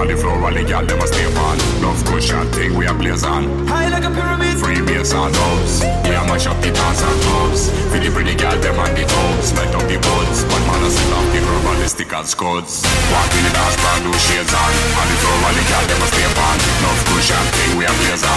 on the floor, all the gal them a stay on. Love cushion thing we a blaze on. High like a pyramid. Free bass and house. We a mash up the dance and clubs. For the pretty gal them on the toes. Light up the buds. One man a set up the rubber, the stick and scuds. Walk in the dance, brand new shades on. On the floor, all the gal them a stay on. Love cushion thing we a blaze on.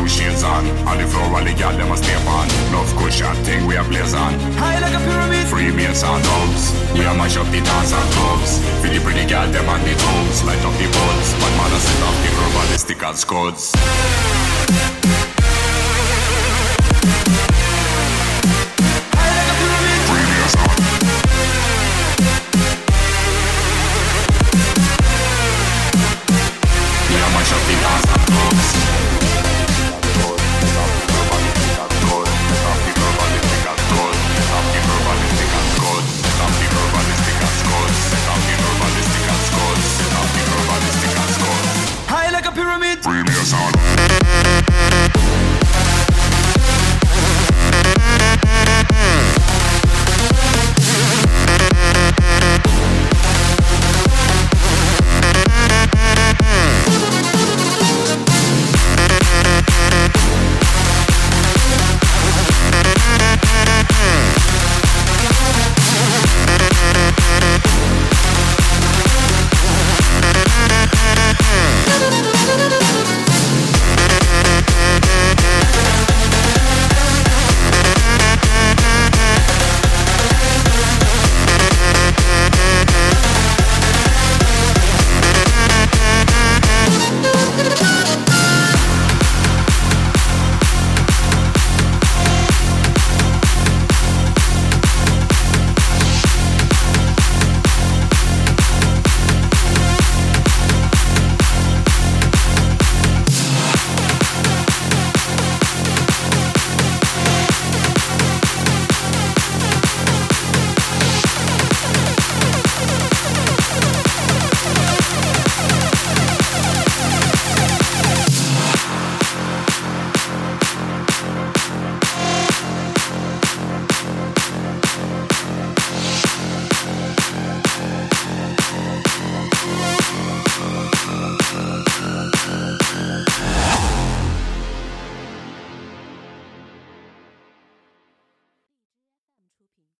Dance, brand new shades on. On the floor while the girl them a stay on. Love cushion thing, we a blaze on. High like a pyramid. Free meals and dubs. We a mash up the dance and clubs. For the pretty girl, them and the toes. Light up the buds. One man a set off the verbalistic and scuds. High